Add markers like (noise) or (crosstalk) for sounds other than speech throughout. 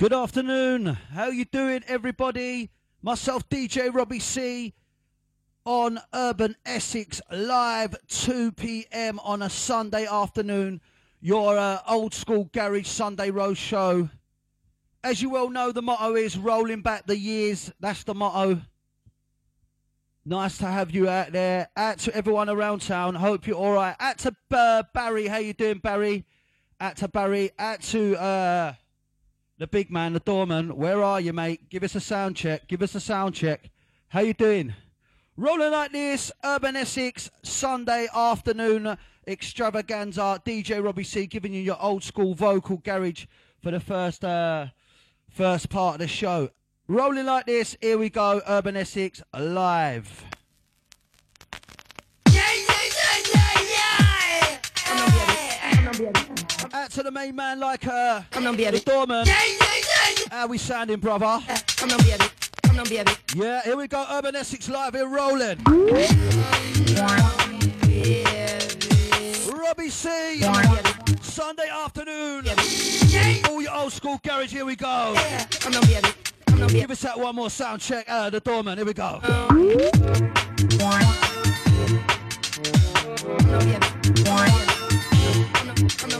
Good afternoon. How you doing, everybody? Myself, DJ Robbie C, on Urban Essex live 2 p.m. on a Sunday afternoon. Your uh, old school garage Sunday roast show. As you well know, the motto is rolling back the years. That's the motto. Nice to have you out there. Out to everyone around town. Hope you're all right. Out to uh, Barry. How you doing, Barry? Out to Barry. Out to uh, the big man, the doorman. Where are you, mate? Give us a sound check. Give us a sound check. How you doing? Rolling like this, Urban Essex, Sunday afternoon extravaganza. DJ Robbie C giving you your old school vocal garage for the first uh, first part of the show. Rolling like this, here we go, Urban Essex live. Out to the main man like uh, Come on, baby. the doorman. How we sounding, brother? Come on, baby. Come on, baby. Yeah, here we go, Urban Essex live here rolling. Robbie C, Sunday afternoon. All your old school garage, here we go. Come on, baby. Come on, baby. Give us that one more sound check. Uh, the doorman, here we go. Come on, baby. Come on, baby.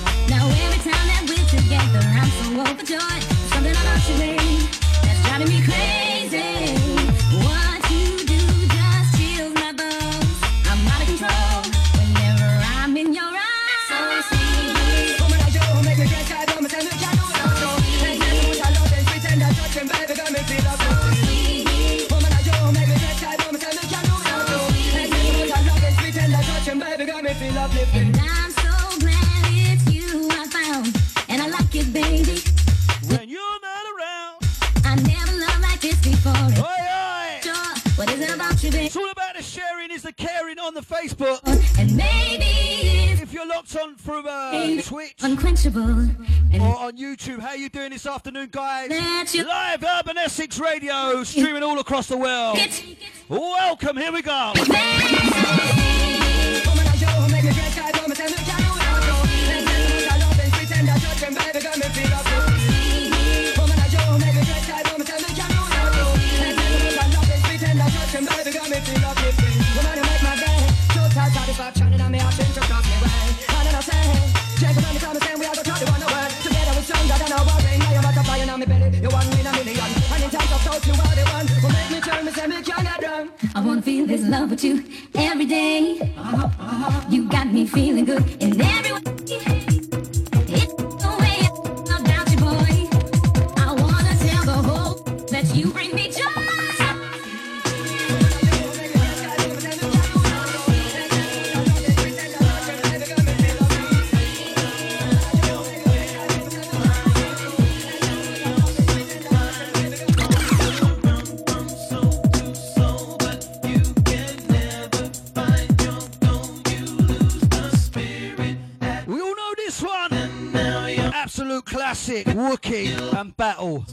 this afternoon, guys? that you are found. And I love you baby? It's all about the sharing is the caring on the Facebook. And maybe if your locks on through uh Twitch Unquenchable or on YouTube How you doing this afternoon guys? Live Urban Essex Radio, streaming all across the world. Welcome, here we go. You. Are in a million. And in terms of thoughts, you are the one I wanna feel this love with you every day. You got me feeling good in every way. It's the way about you, boy. I wanna tell the whole that you bring me joy. Battle.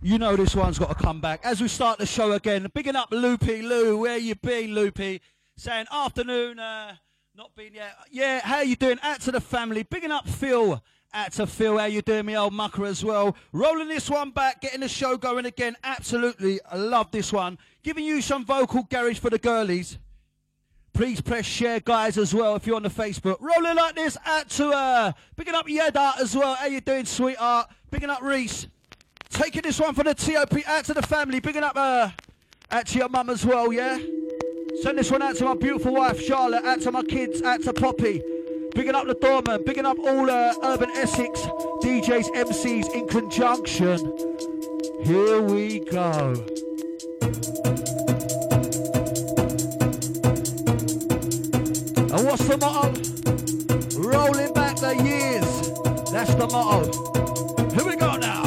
You know this one's got to come back. As we start the show again, bigging up Loopy Lou. Where you been, Loopy? Saying afternoon, uh, not been yet. Yeah, how you doing? Out to the family. Bigging up Phil. Out to Phil. How you doing, me old mucker as well? Rolling this one back, getting the show going again. Absolutely, I love this one. Giving you some vocal garage for the girlies. Please press share, guys, as well, if you're on the Facebook. Rolling like this, out to uh, picking up Yeda as well. How you doing, sweetheart? Picking up Reese. Taking this one for the TOP, out to the family. Picking up uh, out to your mum as well, yeah? Send this one out to my beautiful wife, Charlotte. Out to my kids, out to Poppy. Bigging up the doorman, bigging up all uh, Urban Essex DJs, MCs in conjunction. Here we go. And what's the motto? Rolling back the years. That's the motto. Here we go now.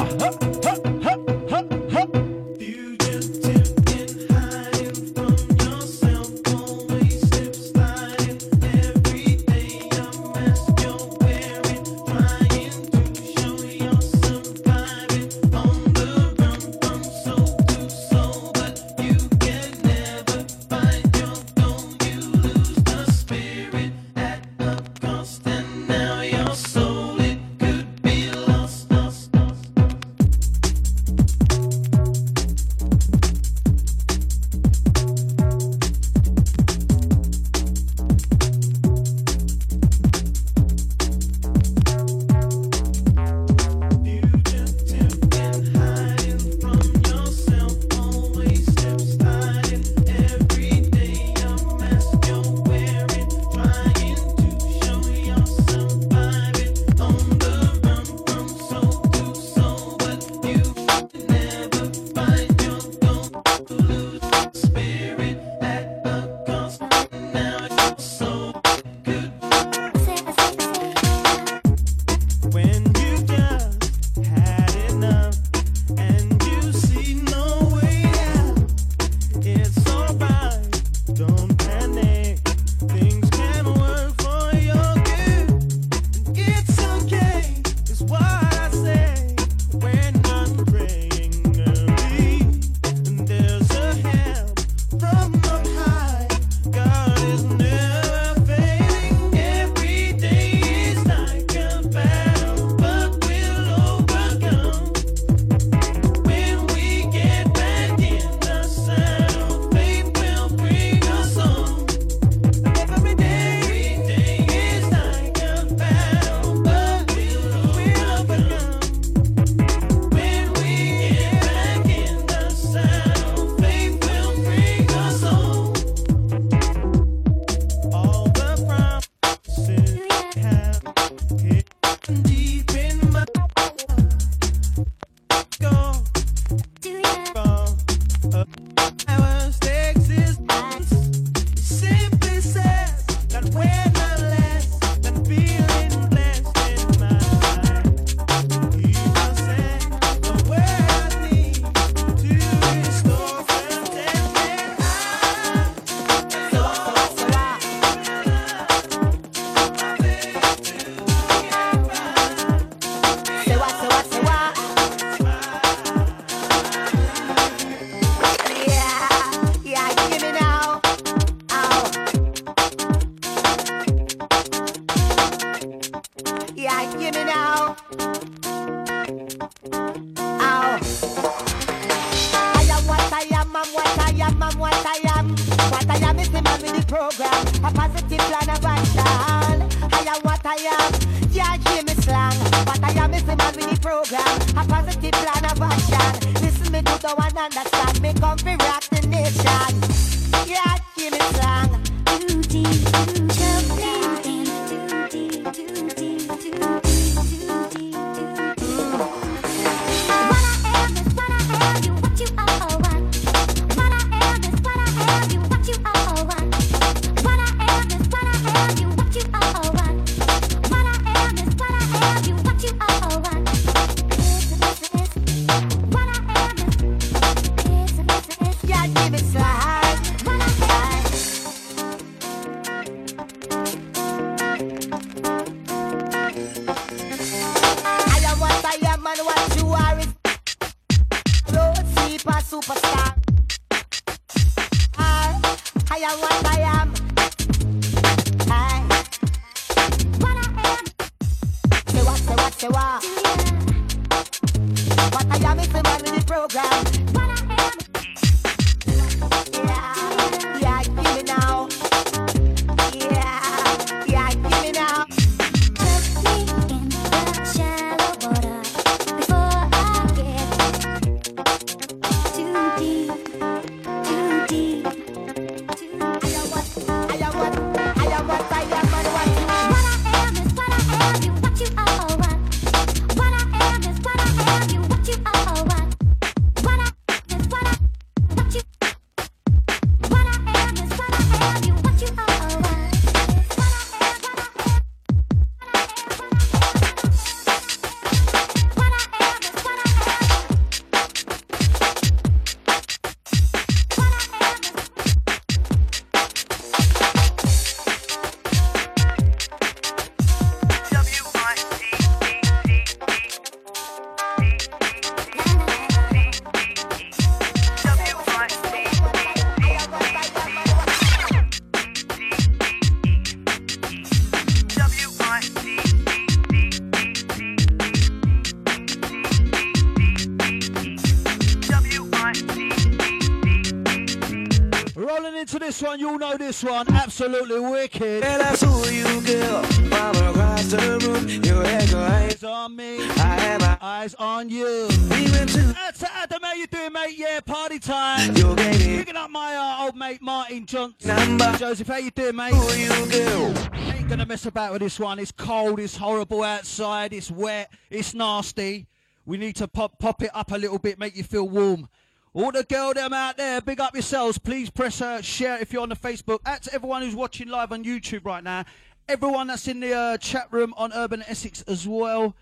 This one, you'll know this one. Absolutely wicked. And I saw you, girl, from across the room. Your eyes. Eyes on me, I had my eyes on you. we went to That's Adam, how you doing, mate? Yeah, party time. you gave me Picking up my uh, old mate Martin Johnson. number. Joseph, how you doing, mate? Who you, girl? Ain't gonna mess about with this one. It's cold, it's horrible outside, it's wet, it's nasty. We need to pop pop it up a little bit, make you feel warm. All the girl them out there, big up yourselves. Please press uh, share if you're on the Facebook. That's everyone who's watching live on YouTube right now. Everyone that's in the uh, chat room on Urban Essex as well.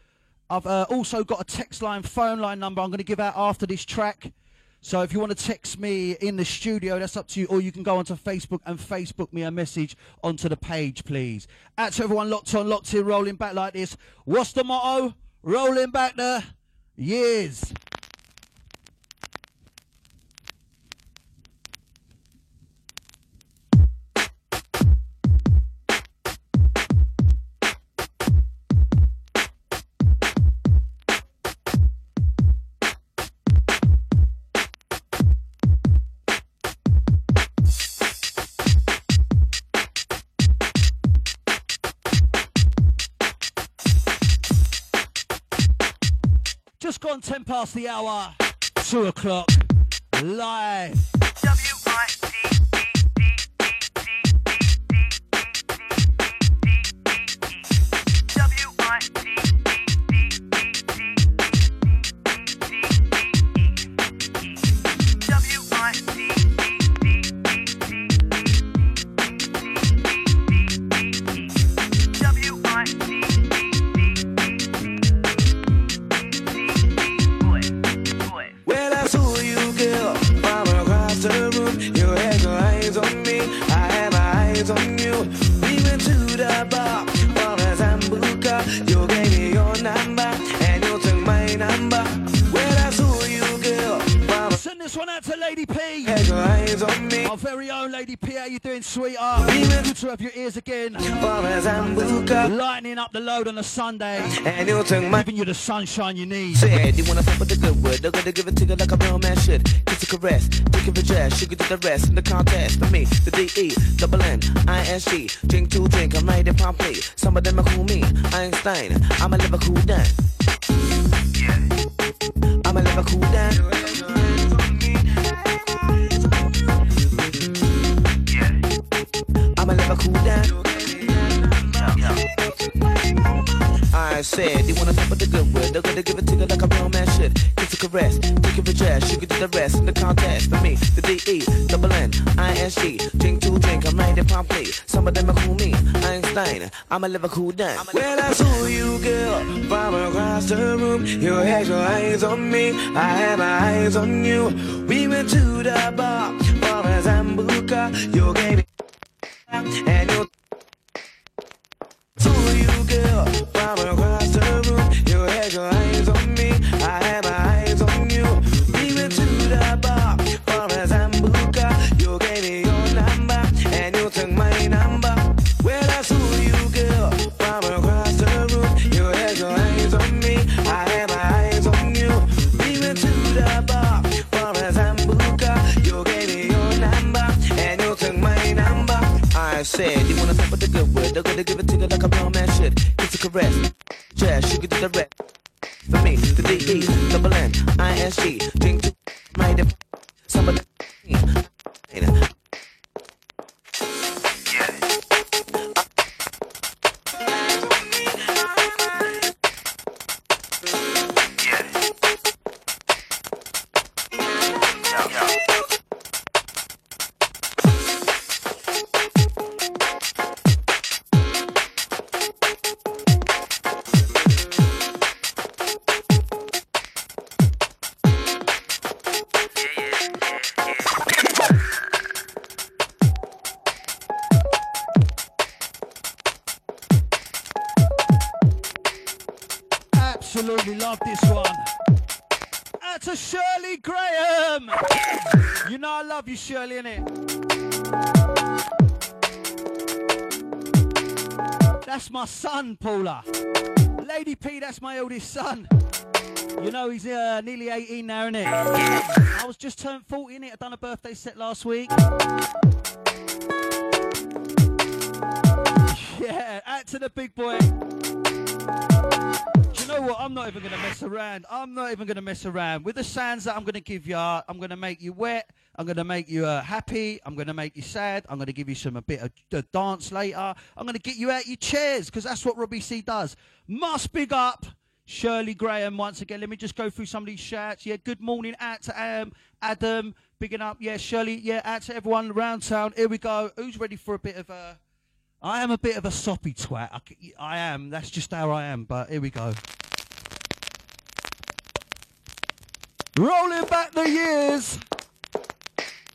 I've uh, also got a text line, phone line number I'm going to give out after this track. So if you want to text me in the studio, that's up to you. Or you can go onto Facebook and Facebook me a message onto the page, please. Out to everyone locked on, locked in, rolling back like this. What's the motto? Rolling back the years. Past the hour, 2 o'clock, live. Good to have your ears again. for Lightening up the load on a Sunday. and you took my. Giving you the sunshine you need. Said you wanna fuck with the good word, they're gonna give it to you like a real man should. Kiss a caress, take a jazz, sugar to the rest in the contest. For me, the D E, double N, I S G, drink to drink, I'm right in promptly. Some of them are cool me, Einstein, I'm a Liverpool dan. I'm a Liverpool dan. A Liverpool dan. I said, you wanna talk with the good word, they're gonna give it to you like a real man should. Kiss a caress, take a you can to the rest in the contest. For me, the D E, double N, I S G, drink to drink, I'm in promptly. Some of them are cool me, Einstein, I'm a Liverpool dan. Well, I saw you, girl, from across the room. You had your eyes on me, I had my eyes on you. We went to the bar for a Sambuca. You gave me and you to you, girl, from across the room. You had your eyes on me, I had my said, you wanna talk with the good word, they're gonna give it to you like a real man should. Kiss a caress, jazz, sugar to the rest. For me, the D E, double N, I S G, drink to my. Some of the That's my son, Paula. Lady P, that's my eldest son. You know, he's uh, nearly 18 now, isn't it? I was just turned 40, innit? I done a birthday set last week. Yeah, out to the big boy. Do you know what? I'm not even going to mess around. I'm not even going to mess around. With the sands that I'm going to give you, I'm going to make you wet. I'm going to make you uh, happy. I'm going to make you sad. I'm going to give you some a bit of uh, dance later. I'm going to get you out your chairs because that's what Robbie C does. Must big up Shirley Graham once again. Let me just go through some of these shouts. Yeah, good morning out to um, Adam. Bigging up. Yeah, Shirley. Yeah, out to everyone around town. Here we go. Who's ready for a bit of a. I am a bit of a soppy twat. I am. That's just how I am. But here we go. Rolling back the years.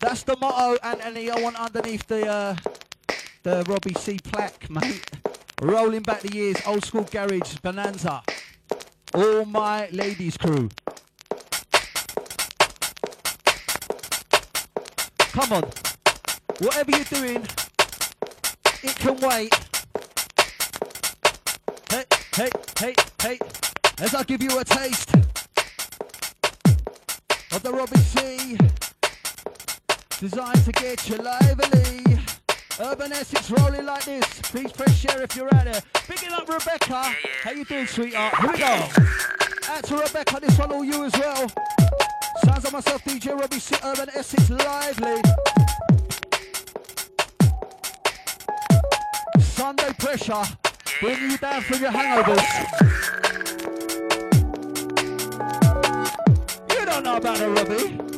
That's the motto, Anthony. I want underneath the uh, the Robbie C plaque, mate. Rolling back the years, old school garage bonanza. All my ladies crew. Come on. Whatever you're doing, it can wait. Hey, hey, hey, hey. As I give you a taste of the Robbie C. Designed to get you lively. Urban Essex rolling like this. Please press share if you're out there. Picking up Rebecca. How you doing, sweetheart? Here we go. Out to Rebecca, this one all you as well. Sounds like myself, DJ Robbie C. Urban Essex lively. Sunday pressure. Bringing you down from your hangovers. You don't know about it, Robbie.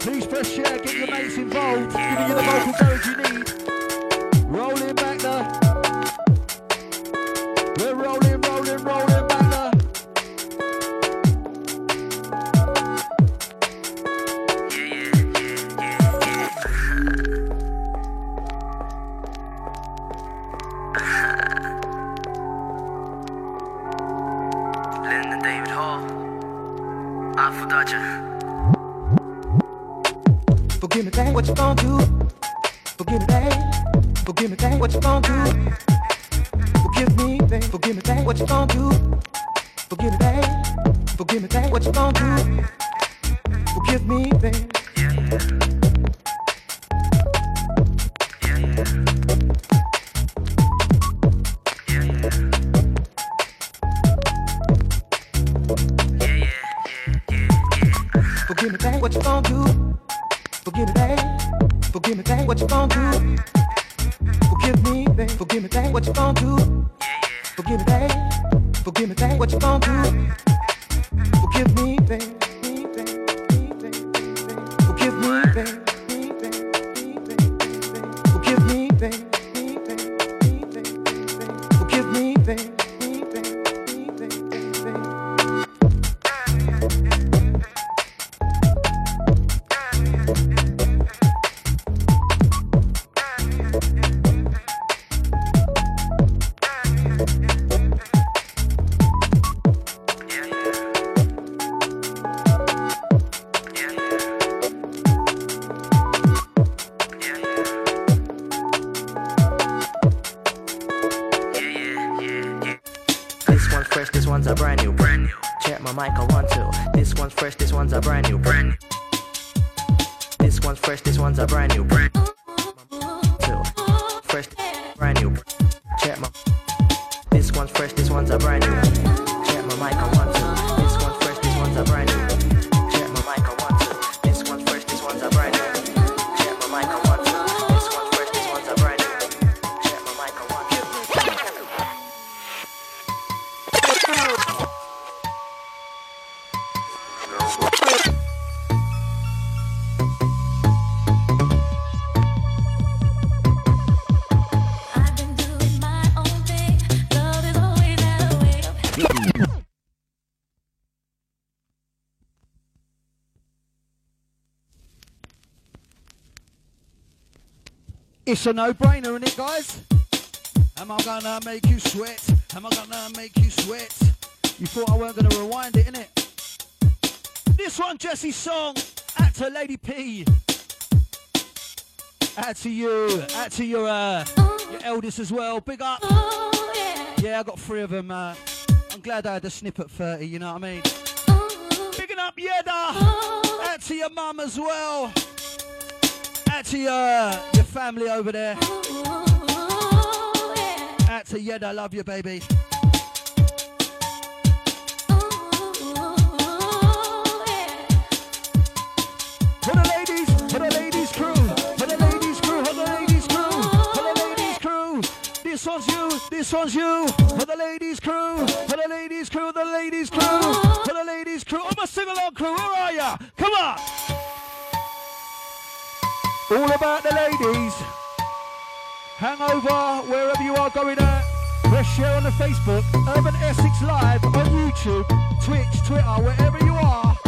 Please press share, get your mates involved, giving you the vocal garage you need. Rolling back the. Forgive me, babe. Forgive me, babe, what you gonna do? Forgive me, babe. Forgive. Me, babe, It's a no-brainer, isn't it, guys? Am I gonna make you sweat? Am I gonna make you sweat? You thought I weren't gonna rewind it, innit? This one, Jesse's song, out to Lady P. Out to you, out to your uh, your eldest as well. Big up. Yeah. I got three of them. Uh, I'm glad I had a snip at 30. You know what I mean? Bigging up Yeda. Out to your mum as well. To your, your family over there. Out to Yed, I love you, baby. The ladies, the ladies crew, the ladies crew, the ladies crew, the ladies crew. This one's you, this one's you. For the ladies crew, for the ladies crew, the ladies crew, for the ladies crew. Oh my sing along crew, where are ya? Come on. All about the ladies. Hangover, wherever you are going at. Press share on the Facebook, Urban Essex Live on YouTube, Twitch, Twitter, wherever you are.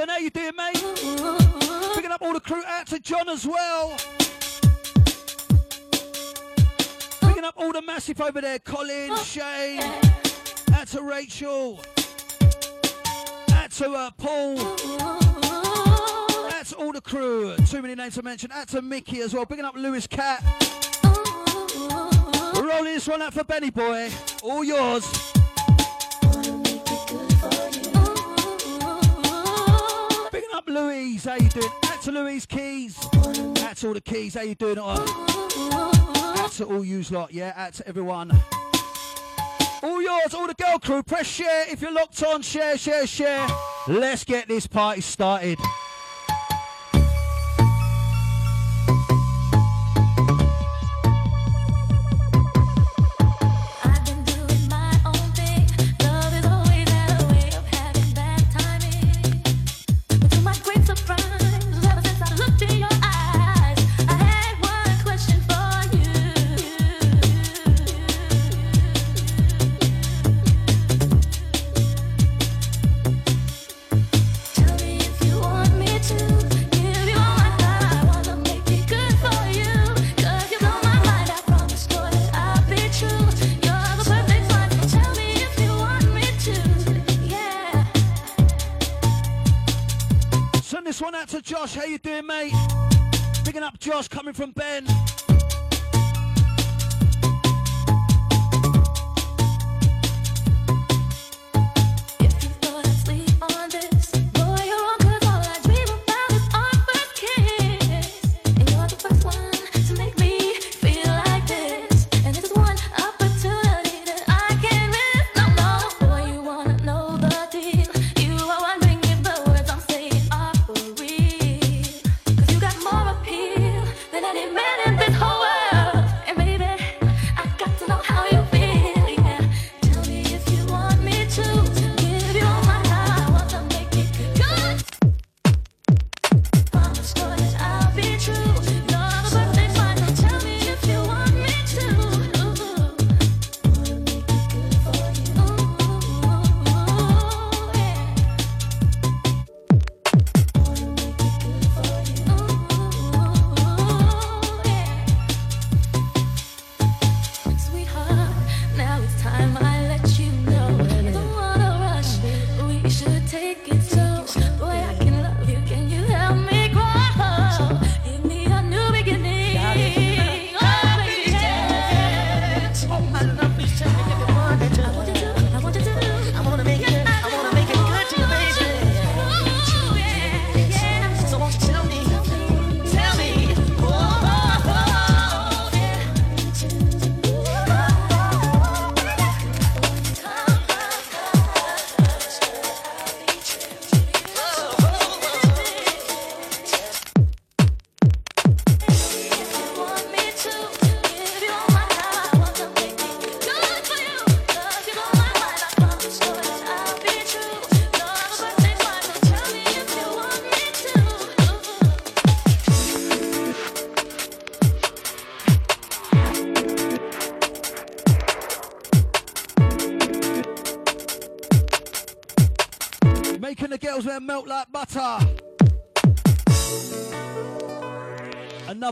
Donovan. How you doing, mate? Picking up all the crew out to John as well. Picking up all the massive over there. Colin, Shane. Out to Rachel. Out to uh, Paul. Out to all the crew. Too many names to mention. Out to Mickey as well. Picking up Lewis Cat. Rolling this one out for Benny Boy. All yours. Up Louise, how you doing? Out to Louise Keys. Out to all the keys, how you doing? Out to all yous lot, yeah, out to everyone. All yours, all the girl crew, press share if you're locked on, share, share, share. Let's get this party started. Coming from Ben.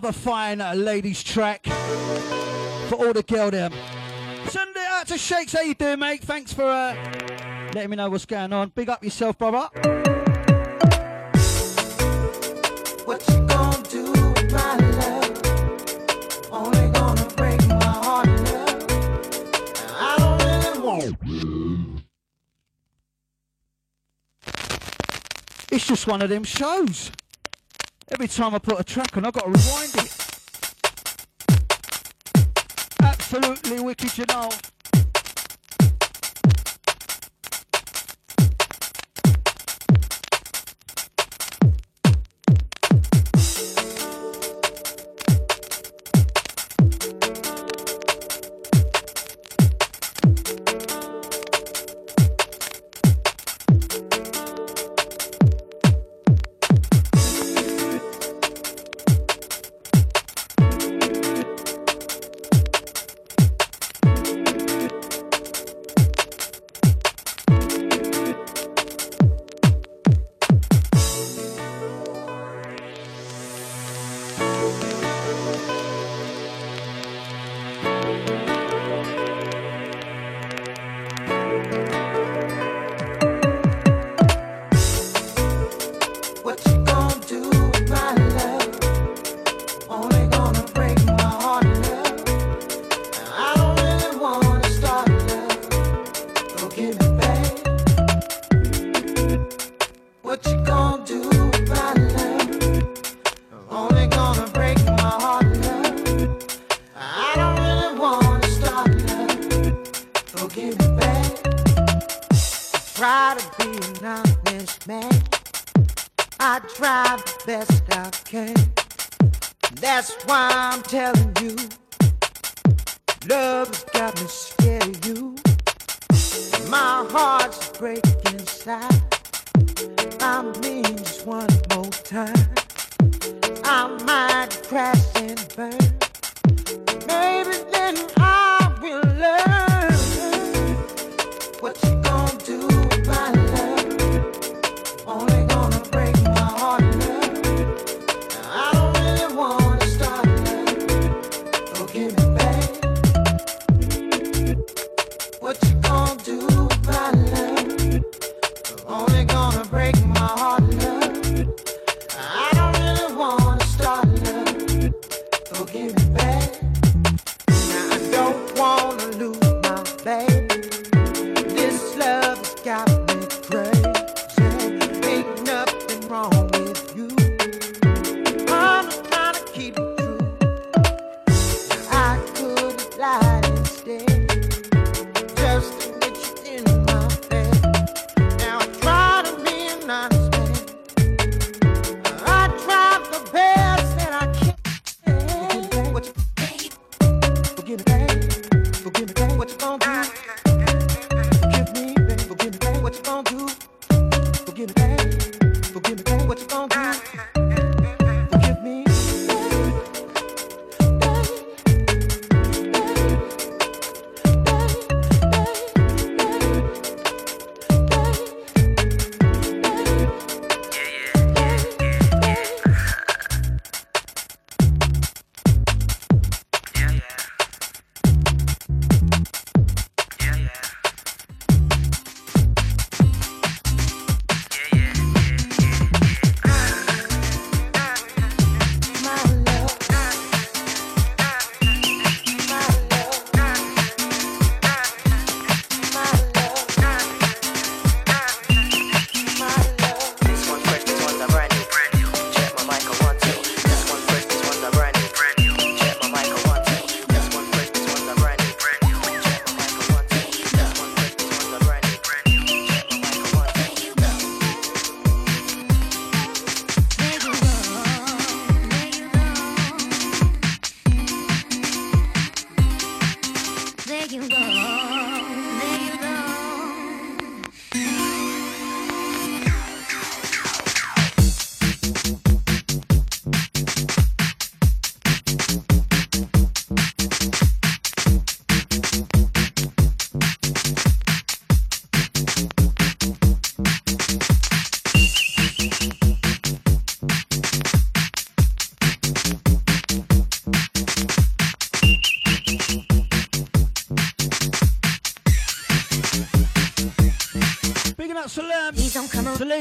another fine ladies track for all the girl there. Send it out to Shakes. How you doing, mate? Thanks for uh, letting me know what's going on. Big up yourself, brother. It's just one of them shows. Every time I put a track on, I've got to rewind it. Absolutely wicked, you know.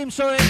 I'm sorry.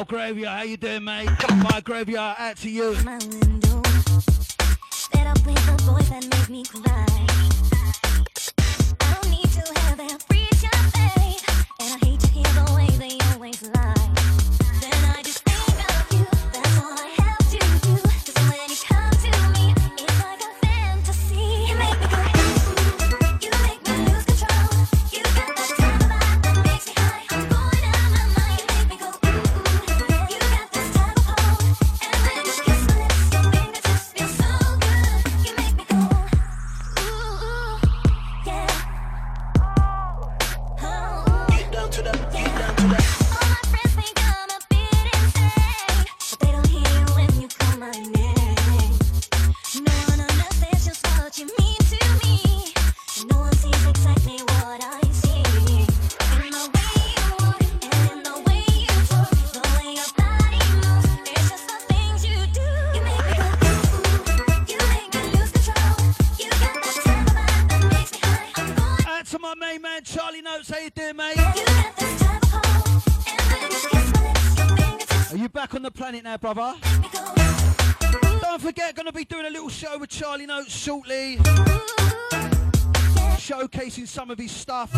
Battle Graveyard, how you doing, mate? Come on, my Graveyard, out to you. My up with voice that me cry. show with Charlie Notes shortly, showcasing some of his stuff.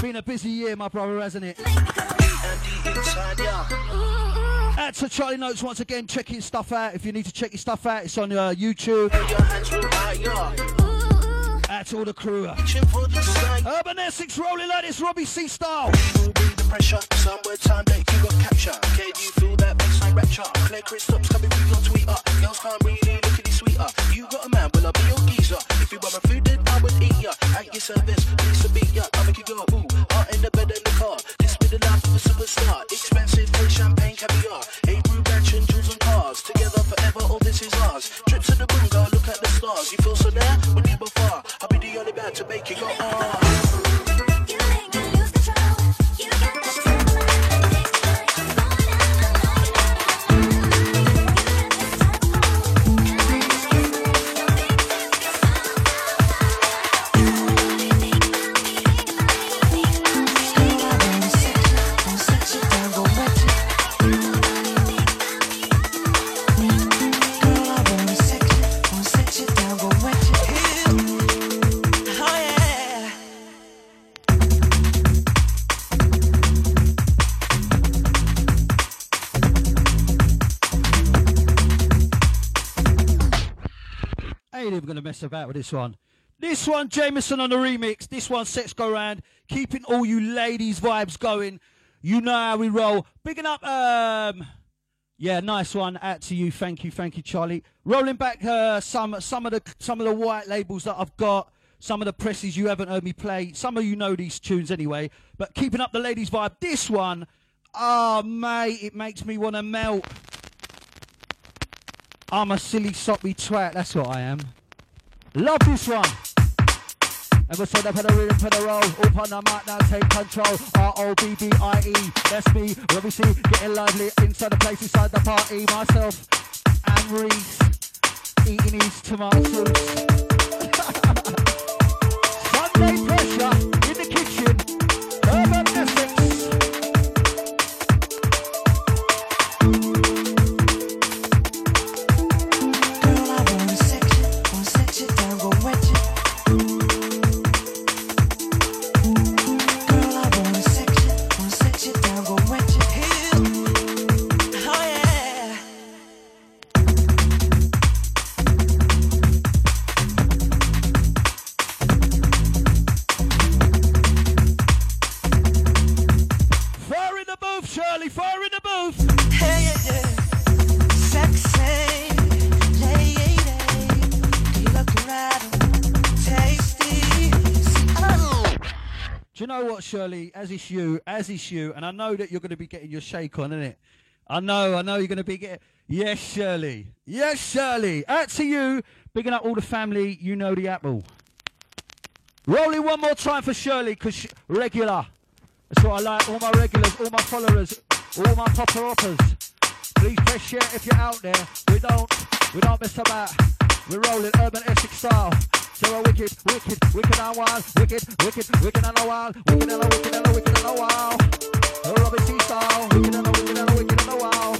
Been a busy year, my brother, hasn't it? That's to Charlie Notes once again, checking stuff out. If you need to check your stuff out, it's on uh, YouTube. That's to all the crew. Urban Essex rolling like this, Robbie C style pressure. Somewhere time that you got. Can you feel that? Baseline rapture? Clear Chris stops coming through your tweeter. Girls can't really look this sweeter. You got a man, well I'll be your geezer. If you want my food, then I would eat ya. At your service, please to beat ya. I make you go ooh. Heart in the bed in the car. This be the life of a superstar. Expensive, play champagne, caviar. Hey, brew mansion, jewels and cars. Together forever, all this is ours. Trips to the moon, girl, look at the stars. You feel so near, when you far. I'll be the only man to make you go ah. Mess about with this one. This one, Jameson on the remix. This one, Sex Go Round. Keeping all you ladies' vibes going. You know how we roll. Bigging up, um, yeah, nice one. Out to you. Thank you, thank you, Charlie. Rolling back uh, some some of the some of the white labels that I've got. Some of the presses you haven't heard me play. Some of you know these tunes anyway. But keeping up the ladies' vibe. This one, oh mate, it makes me want to melt. I'm a silly soppy twat, that's what I am. Love this one. Ever said up the rhythm, a roll, up on the mic now, take control. R-O-B-B-I-E, that's me, Robbie C, getting lively inside the place, inside the party. Myself and Reese, eating his tomato. (laughs) Sunday pressure As is you, as is you, and I know that you're going to be getting your shake on, innit? I know, I know you're going to be getting. Yes, Shirley. Yes, Shirley. Out to you. Bigging up all the family. You know the apple. Rolling one more time for Shirley, because regular. That's what I like. All my regulars, all my followers, all my popper uppers. Please press share if you're out there. We don't, we don't mess about. We're rolling urban Essex style. So we're wicked, wicked, wicked and wild, wicked, wicked, wicked and a wild, wicked and a wicked and a wicked a wild. A Robbie C style, wicked and a wicked and a wicked and a wild.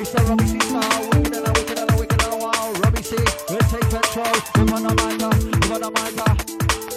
It's the Robbie C style, wicked and a wicked and a wicked and a wild. Robbie C, we'll take control. We're on the mic, uh, we're on the mic.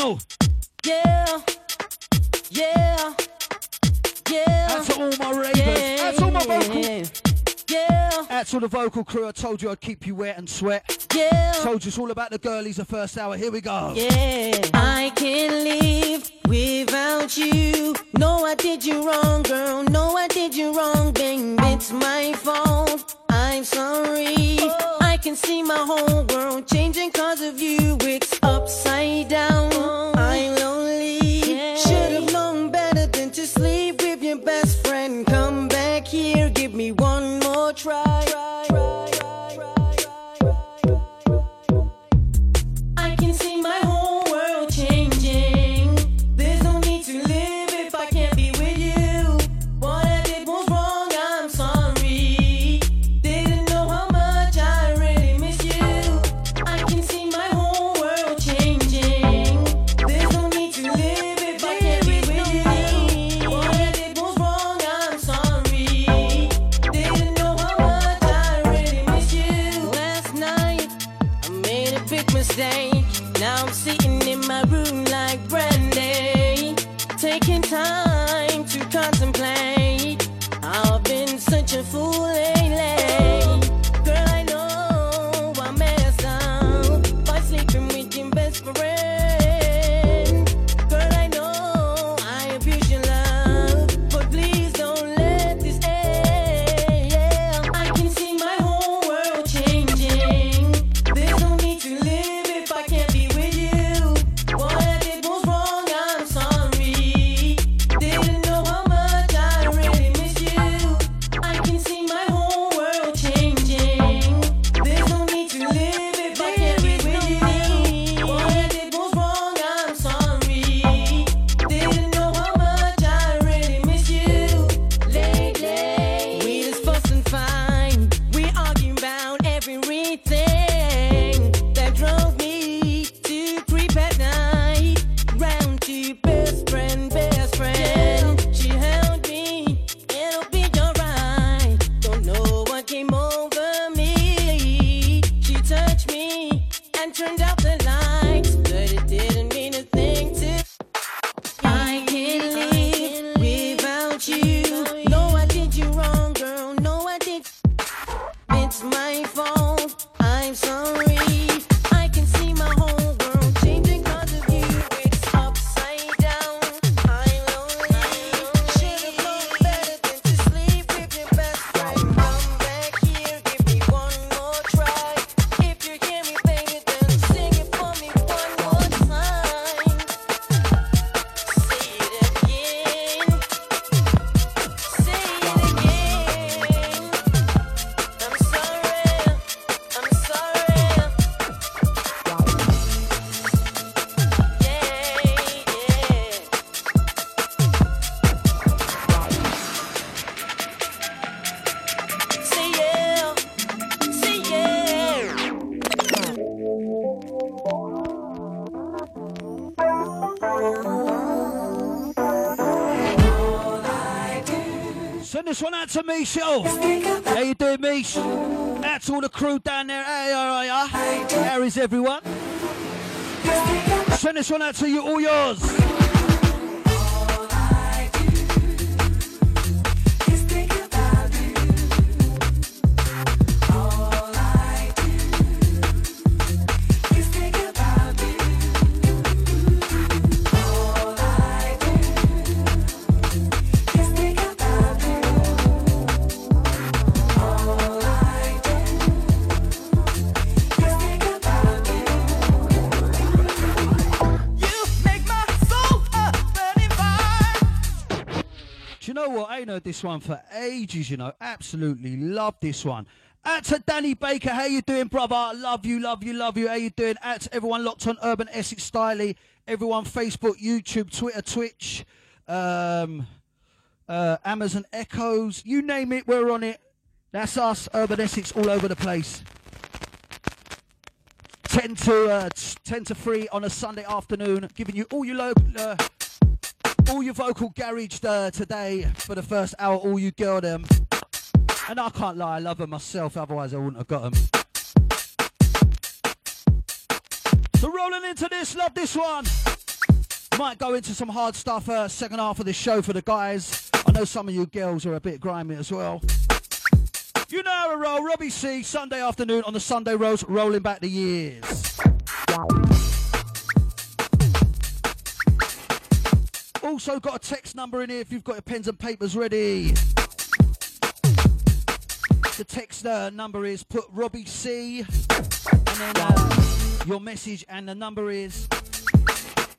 Yeah, yeah, yeah. That's to all my ravers. Yeah, That's all my vocal. Yeah. Out to the vocal crew, I told you I'd keep you wet and sweat. Yeah. Told you it's all about the girlies the first hour. Here we go. Yeah. I can't live without you. No, I did you wrong, girl. No, I did you wrong, babe. It's my fault. I'm sorry. Oh. I can see my whole world changing cause of you. It's upside this one out to Michelle. Oh. How you doing, Mish? Out to all the crew down there. Hey, how are ya? How is everyone? Send this one out to you, all yours. This one for ages, you know. Absolutely love this one. At to Danny Baker, how you doing, brother? Love you, love you, love you. How you doing? At everyone locked on Urban Essex Styly, everyone Facebook, YouTube, Twitter, Twitch, um, uh, Amazon Echoes, you name it, we're on it. That's us, Urban Essex, all over the place. 10 to uh, 10 to 3 on a Sunday afternoon, giving you all your local, uh, all your vocal garage uh, today for the first hour, all you girl them. And I can't lie, I love them myself, otherwise I wouldn't have got them. So rolling into this, love this one. Might go into some hard stuff uh, second half of the show for the guys. I know some of you girls are a bit grimy as well. You know how to roll, Robbie C, Sunday afternoon on the Sunday Rolls, rolling back the years. Also got a text number in here if you've got your pens and papers ready. The text uh, number is put Robbie C and then uh, your message and the number is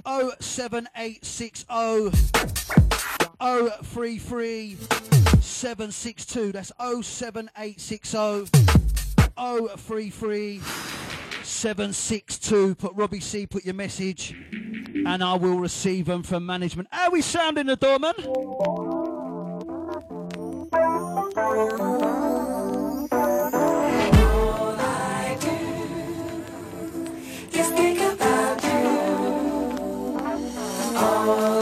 07860 033 762. That's 07860 033 762. Put Robbie C, put your message, Mm-hmm. and I will receive them from management. How are we sounding, the doorman? All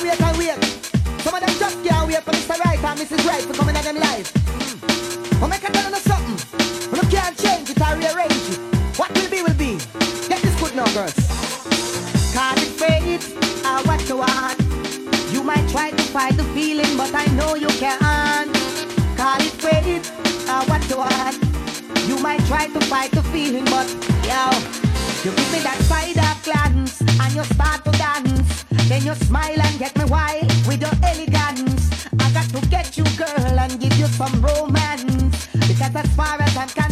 and wait and wait. Some of them just can't wait for Mr. Right and Mrs. Right to come in at them life. Mm. I'll make a tell you something. You can't change it or rearrange it. What will be will be. Get this good now, girls. Cause it fades I what you want. You might try to fight the feeling, but I know you can't. Call it fades are what you want. You might try to fight the feeling, but yo, you give me that spider glance and you start to dance. Then you smile and get me wild with your elegance. I got to get you, girl, and give you some romance. Because as far as I'm concerned,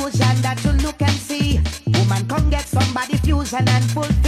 conclusion that you look and see. Woman, come get somebody fusion and pull.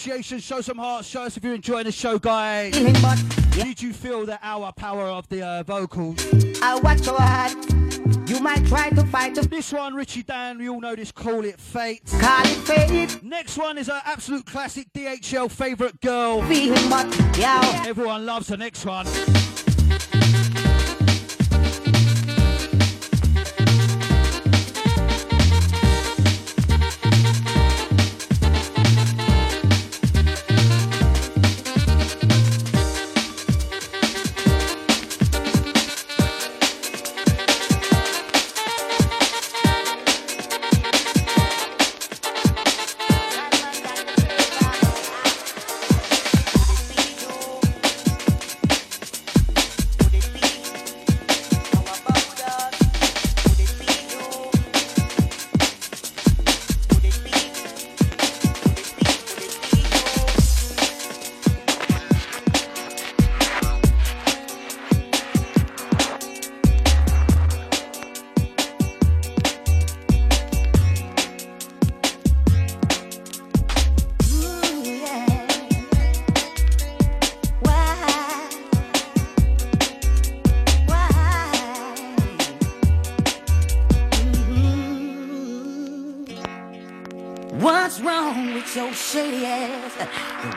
appreciation, show some hearts, show us if you're enjoying the show, guys. Did you feel the hour power of the uh, vocals? I watch your heart. You might try to fight This one, Richie Dan, we all know this, call it fate. Call it fate. Next one is our absolute classic DHL favourite girl. Feeling yeah. Everyone loves the next one.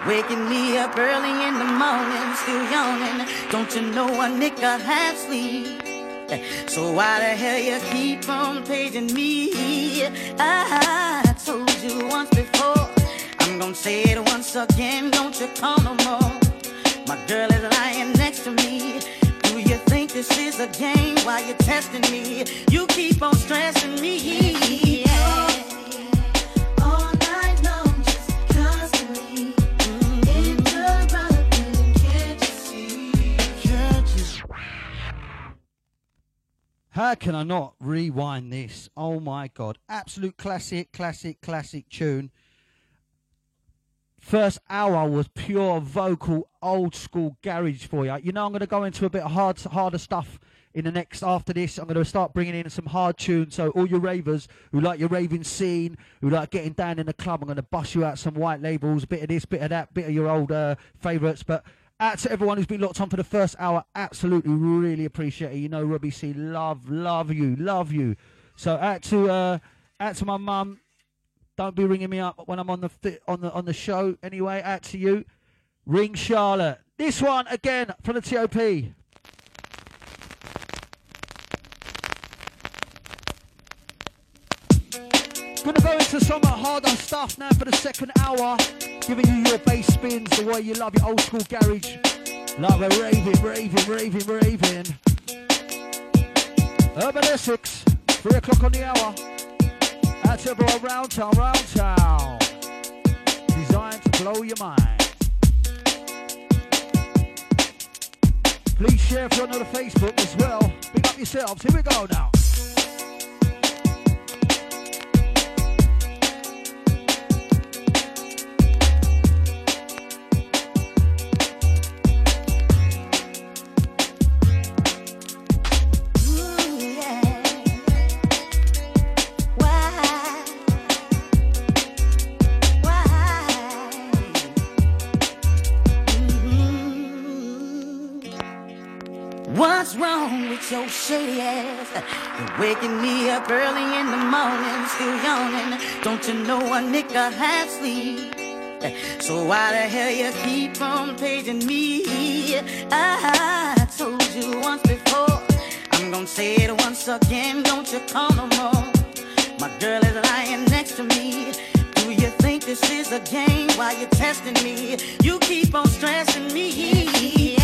Waking me up early in the morning, still yawning. Don't you know a nigga half sleep? So why the hell you keep on paging me? I told you once before. I'm gonna say it once again. Don't you call no more. My girl is lying next to me. Do you think this is a game? Why you testing me? You keep on stressing me. How can I not rewind this? Oh my god. Absolute classic, classic, classic tune. First hour was pure vocal, old school garage for you. You know, I'm going to go into a bit of hard, harder stuff in the next after this. I'm going to start bringing in some hard tunes. So, all your ravers who like your raving scene, who like getting down in the club, I'm going to bust you out some white labels, a bit of this, bit of that, bit of your old uh, favourites. But out to everyone who's been locked on for the first hour, absolutely really appreciate it. You know, Robbie C, love, love you, love you. So out to uh, out to my mum. Don't be ringing me up when I'm on the on the on the show. Anyway, out to you. Ring Charlotte. This one again from the TOP. Gonna go into some harder stuff now for the second hour. Giving you your bass spins the way you love your old school garage. Love a raving, raving, raving, raving. Urban Essex, three o'clock on the hour. Out to everyone round town, round town. Designed to blow your mind. Please share if you're on the Facebook as well. Big up yourselves. Here we go now. Your shady ass? You're waking me up early in the morning, still yawning. Don't you know a nigga half sleep? So why the hell you keep on paging me? I told you once before. I'm gonna say it once again. Don't you call no more. My girl is lying next to me. Do you think this is a game? Why you testing me? You keep on stressing me.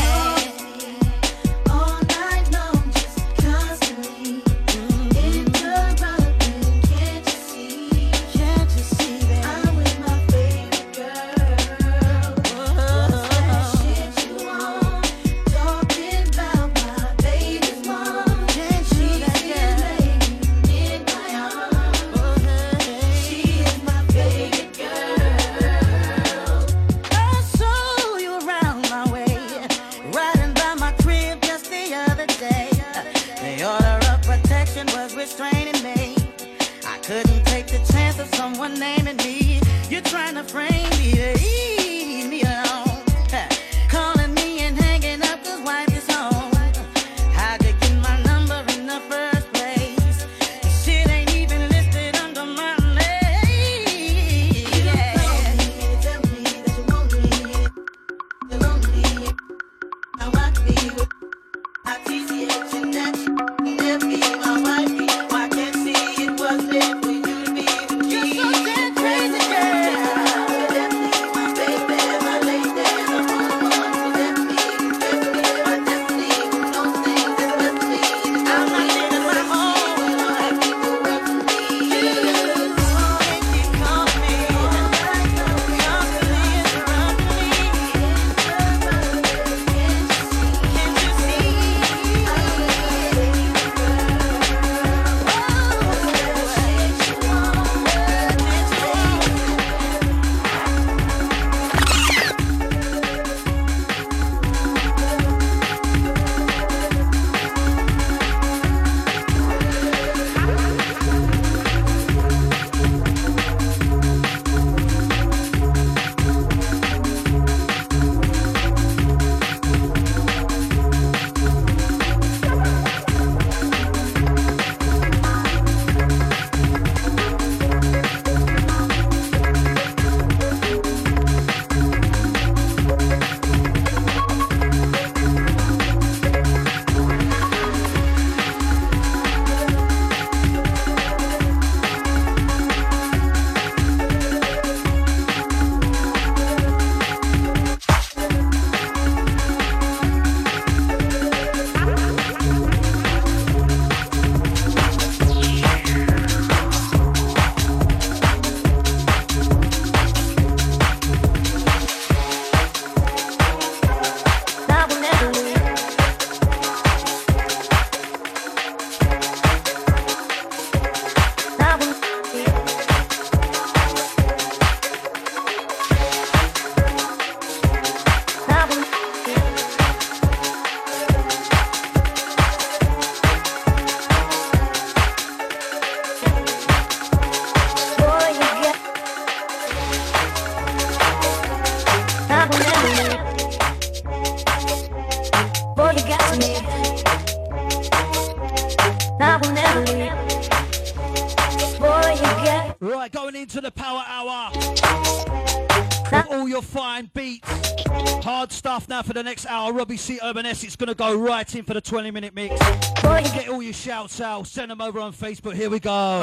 for the next hour. Robbie C. Urban Essex. It's going to go right in for the 20 minute mix. Get all your shouts out. Send them over on Facebook. Here we go.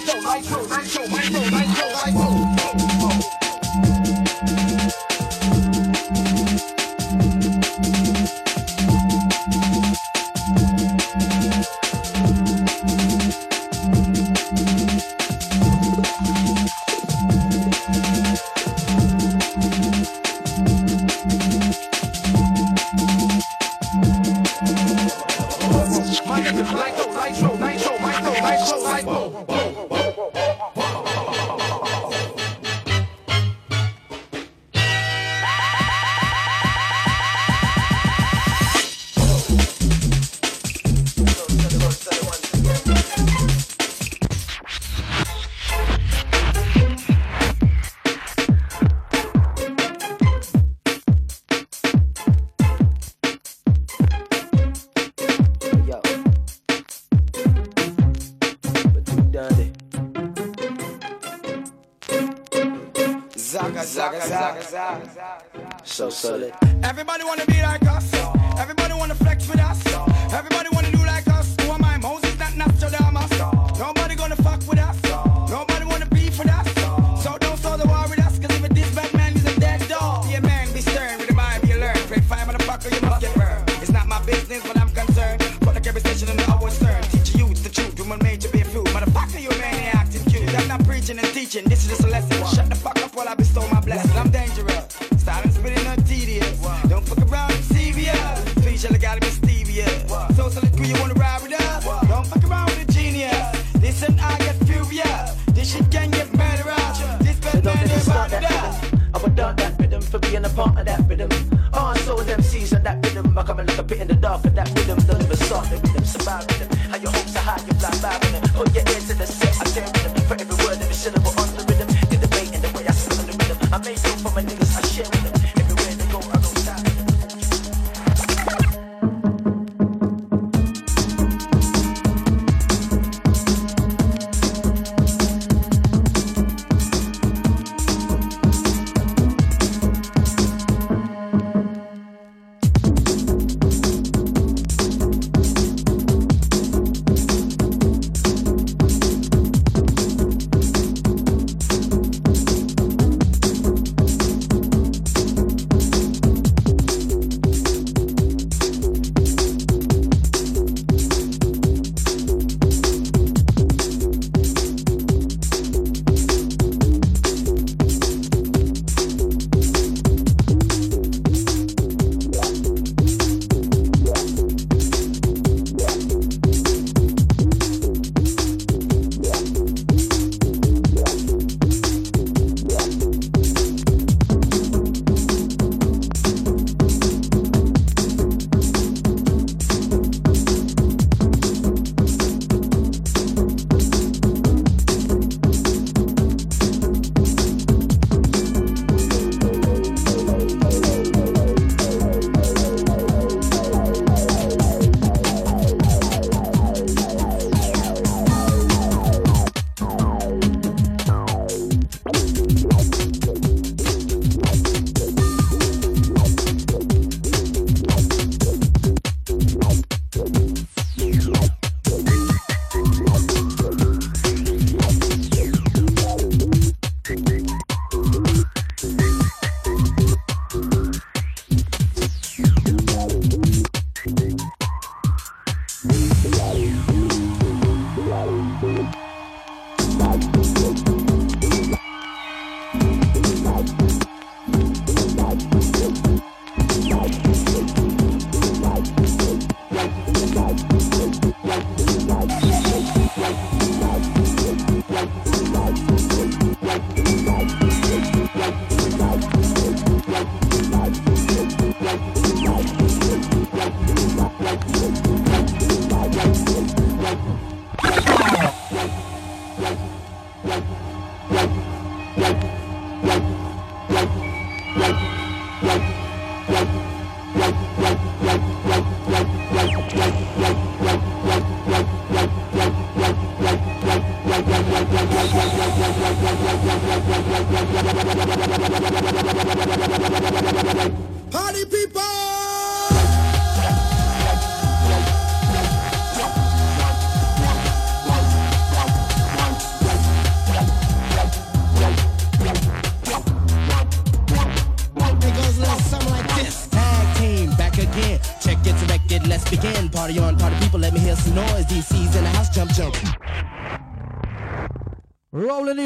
Niggas nitro, nitro, nitro, nitro,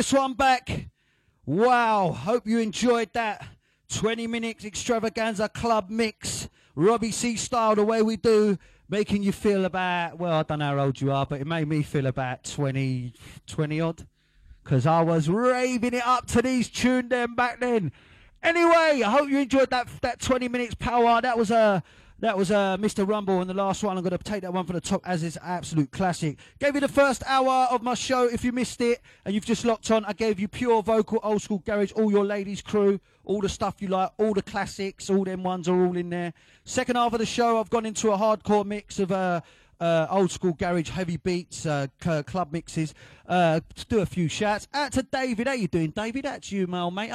this one back. Wow, hope you enjoyed that. 20 minutes extravaganza club mix. Robbie C style, the way we do, making you feel about, well, I don't know how old you are, but it made me feel about 20, 20 odd. Because I was raving it up to these tune them back then. Anyway, I hope you enjoyed that that 20 minutes power. That was a. That was uh, Mr. Rumble, and the last one, I'm going to take that one for the top as it's absolute classic. Gave you the first hour of my show. If you missed it and you've just locked on, I gave you pure vocal, old school garage, all your ladies' crew, all the stuff you like, all the classics, all them ones are all in there. Second half of the show, I've gone into a hardcore mix of uh, uh, old school garage, heavy beats, uh, club mixes. Uh, to do a few shouts. Out to David. How you doing, David? That's you, my old mate.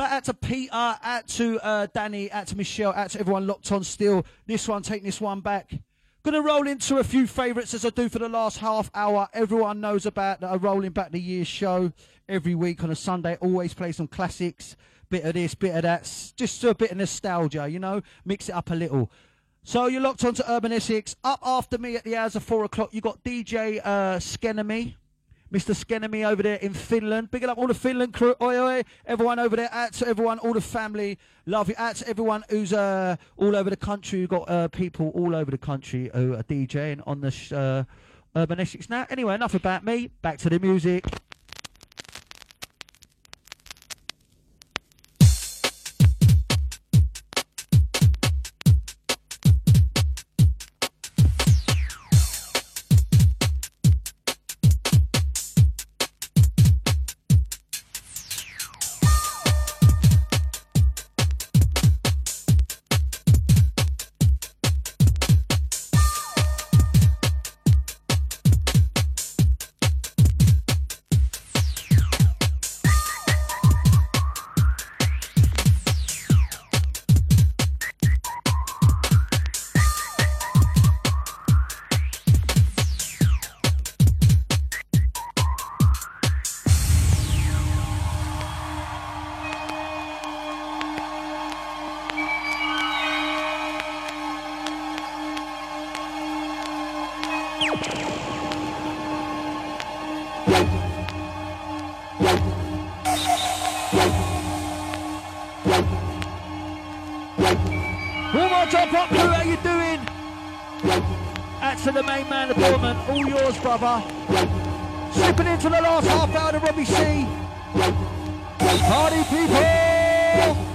But out to Peter, out to uh, Danny, out to Michelle, out to everyone locked on still. This one, take this one back. Gonna roll into a few favourites as I do for the last half hour. Everyone knows about that. I'm rolling back the year's show every week on a Sunday. Always play some classics, bit of this, bit of that, just a bit of nostalgia, you know, mix it up a little. So you're locked onto Urban Essex. Up after me at the hours of four o'clock, you got DJ uh, Skenemy. Mr. Skenemy over there in Finland. Big up all the Finland crew. Oi, oi. Everyone over there. To everyone, all the family. Love you. To everyone who's uh, all over the country. We've got uh, people all over the country who are DJing on the uh, Urban Essex. Now, anyway, enough about me. Back to the music. The. All yours, brother. Slipping into the last half hour of Robbie C. Party people!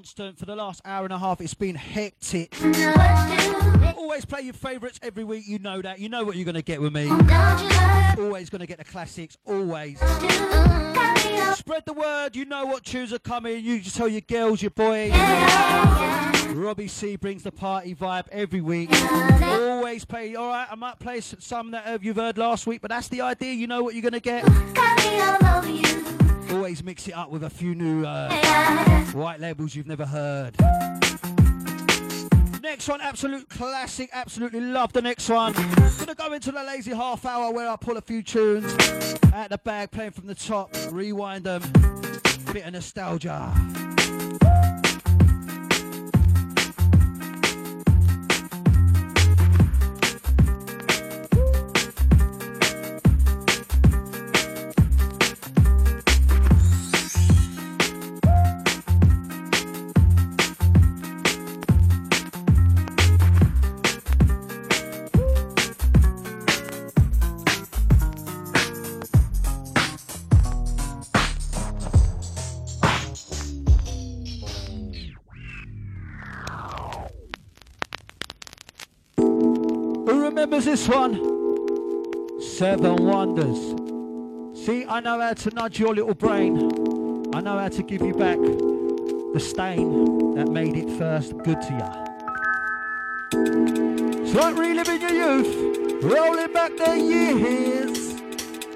Constant for the last hour and a half, it's been hectic. Always play your favourites every week. You know that. You know what you're going to get with me. Always going to get the classics. Always. Spread the word. You know what tunes are coming. You just tell your girls, your boys. Robbie C brings the party vibe every week. Always play. All right, I might play some that you've heard last week, but that's the idea. You know what you're going to get. Always mix it up with a few new uh, white labels you've never heard. Next one, absolute classic. Absolutely love the next one. Gonna go into the lazy half hour where I pull a few tunes out the bag, playing from the top, rewind them. Bit of nostalgia. One? Seven Wonders. See, I know how to nudge your little brain. I know how to give you back the stain that made it first good to you. It's like reliving your youth, rolling back the years.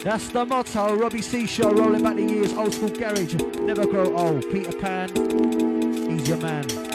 That's the motto. Robbie Show, rolling back the years. Old school garage, never grow old. Peter Pan, he's your man.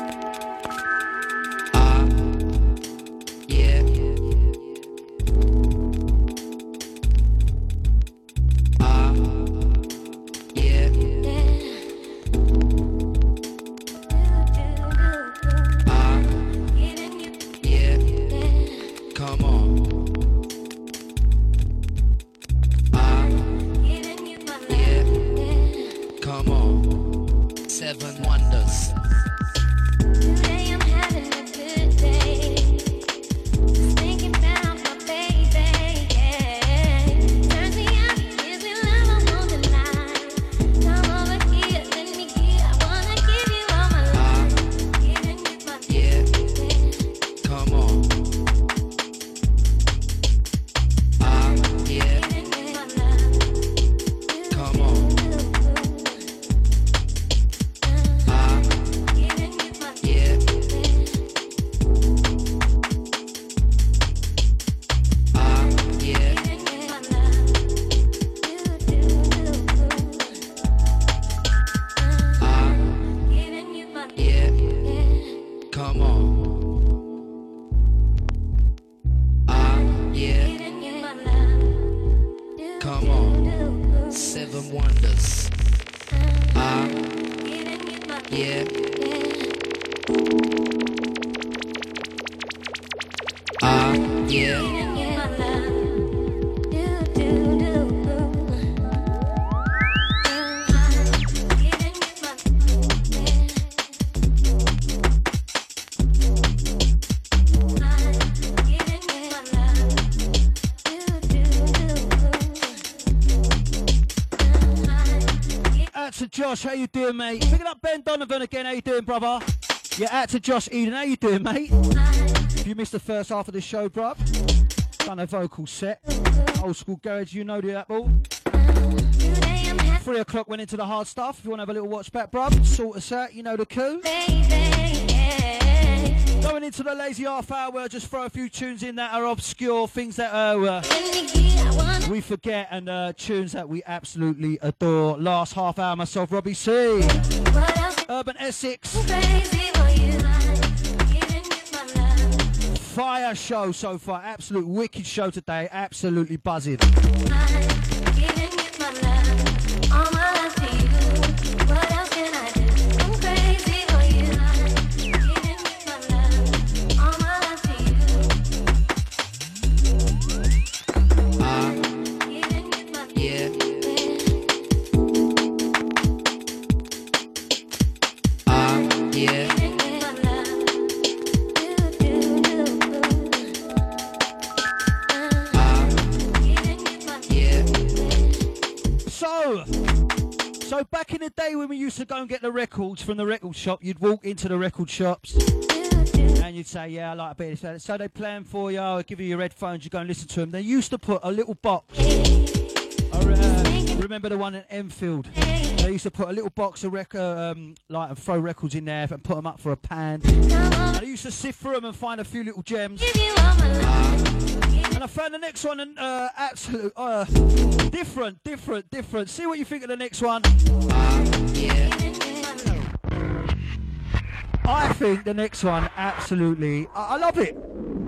Josh. How you doing, mate? Picking up Ben Donovan again. How you doing, brother? Yeah, out to Josh Eden. How you doing, mate? If you missed the first half of the show, bruv, done a vocal set. Old school garage, you know the apple. Three o'clock went into the hard stuff. If you want to have a little watch back, bruv, sort us out. You know the coup. Going into the lazy half hour, just throw a few tunes in that are obscure, things that are, uh, we forget, and uh, tunes that we absolutely adore. Last half hour, myself, Robbie C. Urban Essex. Fire show so far. Absolute wicked show today. Absolutely buzzing. To go and get the records from the record shop, you'd walk into the record shops and you'd say, "Yeah, I like a bit of this." So they play 'em for you, or give you your headphones, you go and listen to them. They used to put a little box. Uh, remember the one in Enfield. They used to put a little box of record, um, like and throw records in there and put them up for a pan. I used to sift through them and find a few little gems. And I found the next one and uh, absolute uh, different, different, different. See what you think of the next one. I think the next one absolutely. I, I love it.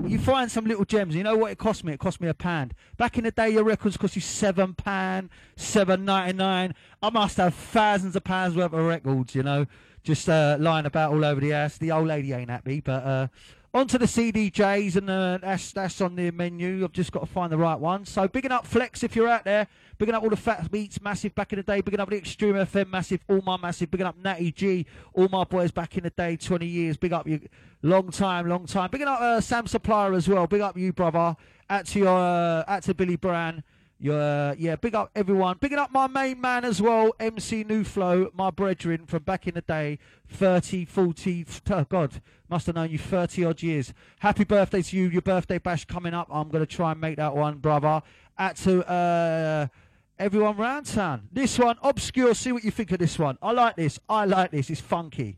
You find some little gems. You know what it cost me? It cost me a pound. Back in the day, your records cost you seven pound, seven ninety nine. I must have thousands of pounds worth of records. You know, just uh, lying about all over the house. The old lady ain't happy, but. Uh, Onto the CDJs, and uh, that's that's on the menu. I've just got to find the right one. So, bigging up Flex if you're out there. Bigging up all the Fat Beats, massive back in the day. Bigging up the Extreme FM, massive. All my massive. Bigging up Natty G, all my boys back in the day, 20 years. Big up you, long time, long time. Bigging up uh, Sam Supplier as well. Big up you, brother. Out to your, uh, out to Billy Brown. Your, uh, yeah, big up everyone. Bigging up my main man as well, MC New Flow, my brethren from back in the day, 30, 40, oh God, must have known you 30 odd years. Happy birthday to you. Your birthday bash coming up. I'm going to try and make that one, brother. Out to uh, everyone round town. This one, obscure. See what you think of this one. I like this. I like this. It's funky.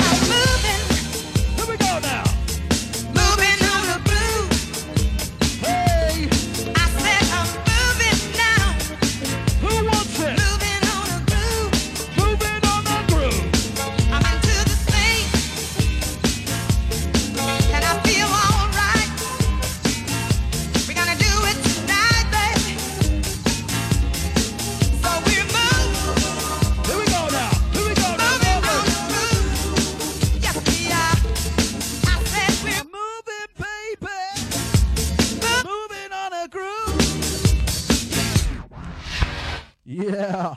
Yeah.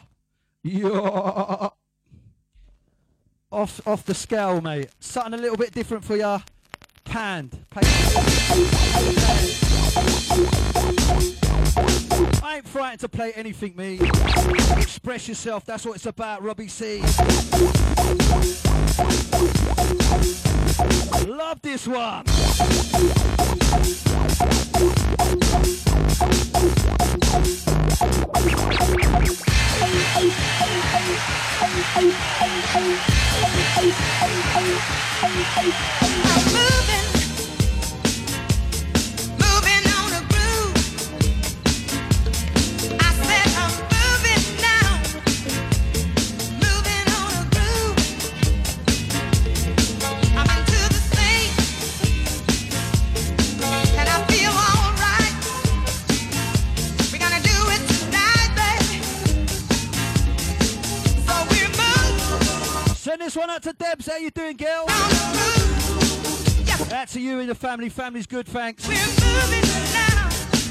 Yeah. Off, off the scale, mate. Something a little bit different for ya. Panned. I ain't frightened to play anything, me. Express yourself. That's what it's about, Robbie C. Love this one. I'm moving. Out to Debs. How you doing, girl? Out to you and the family. Family's good, thanks.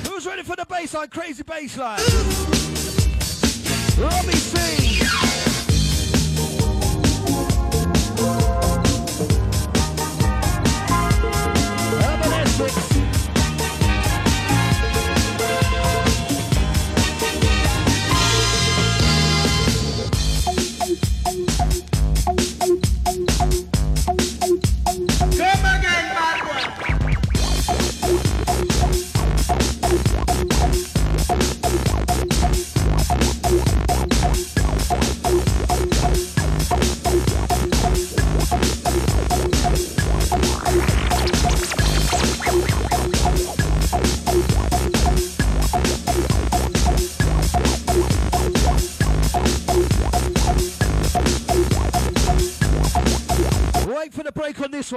Who's ready for the bassline? Crazy bassline. Robbie C. Urban Essex.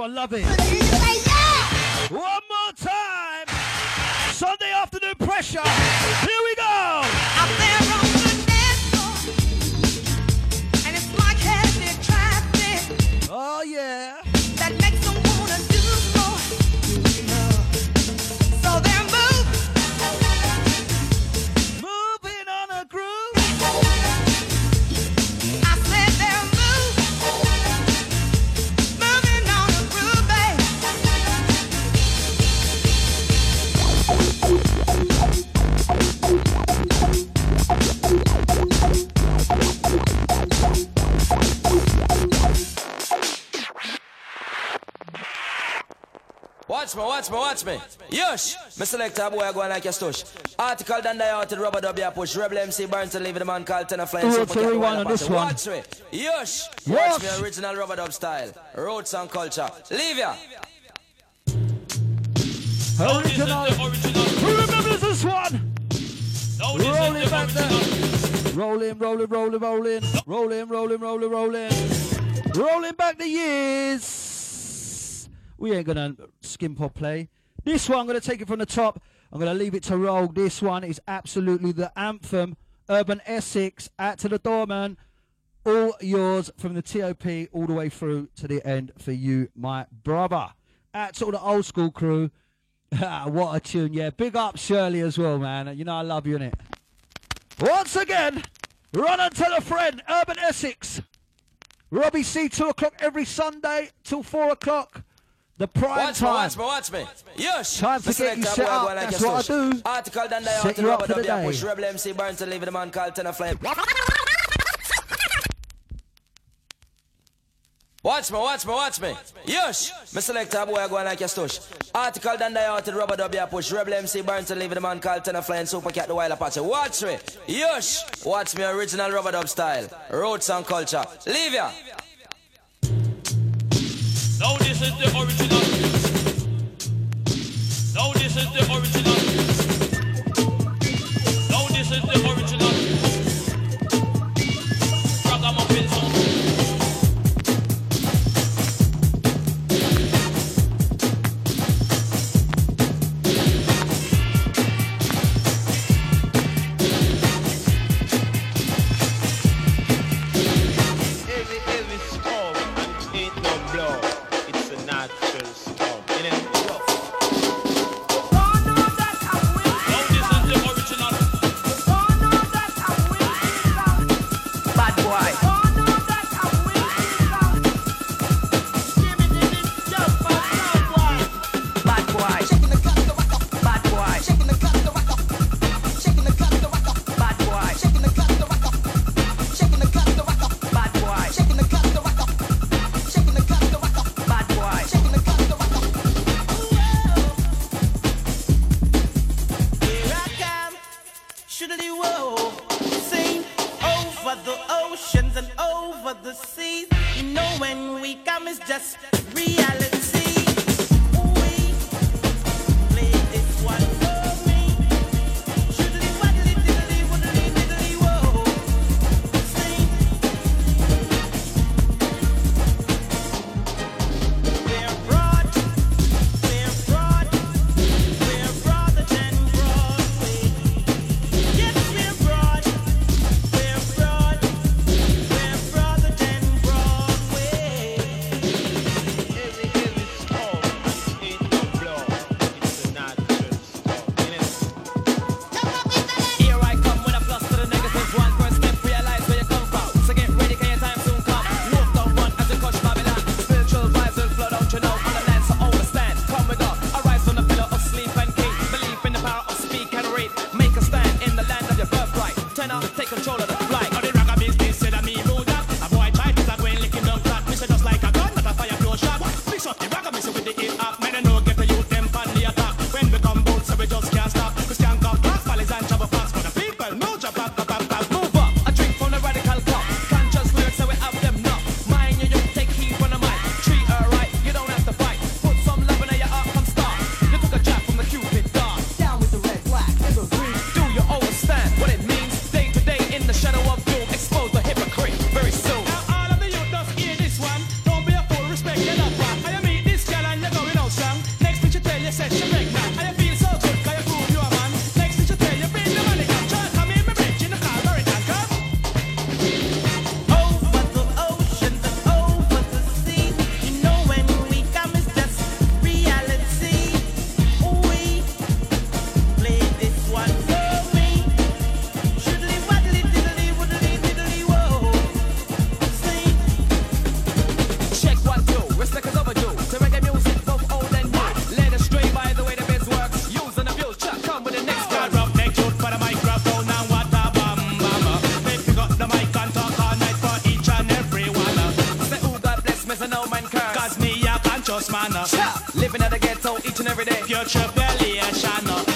I love it. Me select a boy I go on like a stush. Article done die out to rubber dub ya push. Rebel MC burn to leave the man called Ten of Flying Ooh, Super it's a Cat rewind Wild on this one. Watch me. Yush! Yes. Watch me original rubber dub style. Roots and culture. Leave ya! Original. Who remembers this one? rolling back there. Rolling, rolling, rolling, rolling. Rolling, rolling, rolling, rolling. Rolling back the years. We ain't gonna skim pop play. This one, I'm gonna take it from the top. I'm gonna leave it to roll. This one is absolutely the anthem. Urban Essex, out to the doorman. All yours from the TOP all the way through to the end for you, my brother. Out to all the old school crew. (laughs) what a tune, yeah. Big up Shirley as well, man. You know I love you in it. Once again, run and tell a friend, Urban Essex. Robbie C, 2 o'clock every Sunday till 4 o'clock. The prime Watch me, time. watch me, watch me. Yush! Time to Me get you set I up. on like That's what I stush. do. Article done die Set you up for the day. push. Rebel MC burn to leave the man called Ten of Flame. Watch me, watch me, watch me. Yush! Me select a boy I go on like a stush. Article done out to rubber dub ya push. Rebel MC burn to leave the man called Ten of Flying Super Cat the Wild Apache. Watch me. Yush! Watch me original rubber dub style. Roots and culture. Leave ya! Now this is the original. Now this is the original. so each and every day. Future belly, I shall not.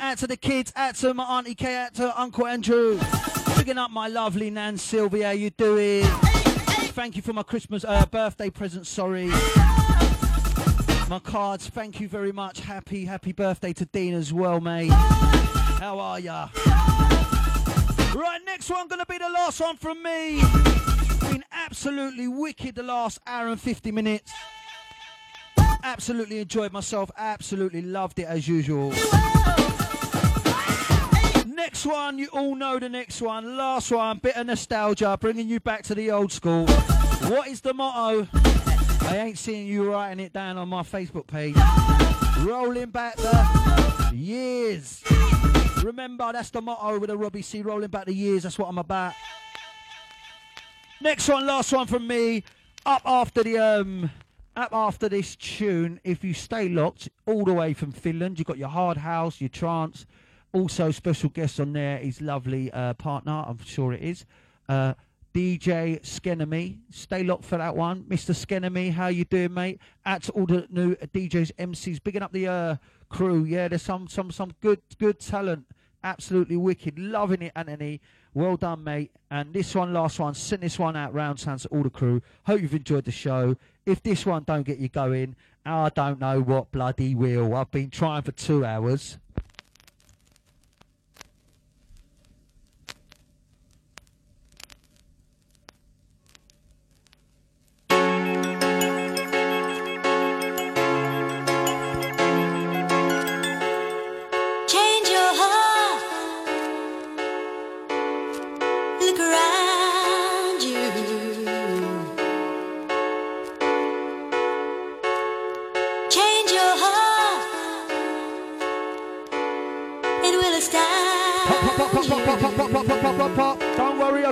out to the kids, out to my auntie Kay, out to Uncle Andrew. Picking up my lovely Nan Sylvia, how you doing? Thank you for my Christmas, uh, birthday present, sorry. My cards, thank you very much. Happy, happy birthday to Dean as well, mate. How are ya? Right, next one gonna be the last one from me. Been absolutely wicked the last hour and 50 minutes absolutely enjoyed myself, absolutely loved it as usual next one, you all know the next one. Last one, bit of nostalgia, bringing you back to the old school. What is the motto? I ain't seeing you writing it down on my Facebook page. Rolling back the years. Remember, that's the motto with the Robbie C. Rolling back the years. That's what I'm about. Next one, last one from me. Up after the um, up after this tune. If you stay locked all the way from Finland, you've got your hard house, your trance, also, special guest on there is lovely uh, partner, I'm sure it is, uh, DJ Skenemy. Stay locked for that one. Mr. Skenemy, how you doing, mate? At all the new DJs, MCs, bigging up the uh, crew. Yeah, there's some some some good good talent. Absolutely wicked. Loving it, Anthony. Well done, mate. And this one, last one, send this one out round sounds to all the crew. Hope you've enjoyed the show. If this one don't get you going, I don't know what bloody will. I've been trying for two hours.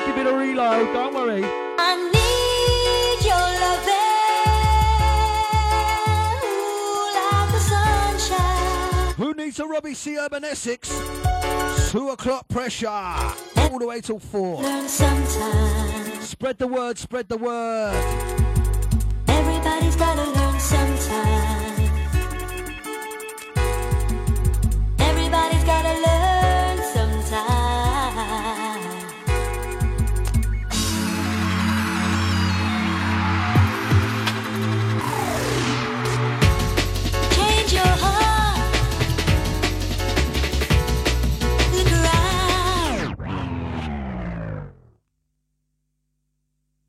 Go. Don't worry. I need your loving, like. Who needs a Robbie C Urban Essex? Two o'clock pressure. All the way till four. Learn. Spread the word, spread the word. Everybody's gotta learn sometime. Everybody's gotta learn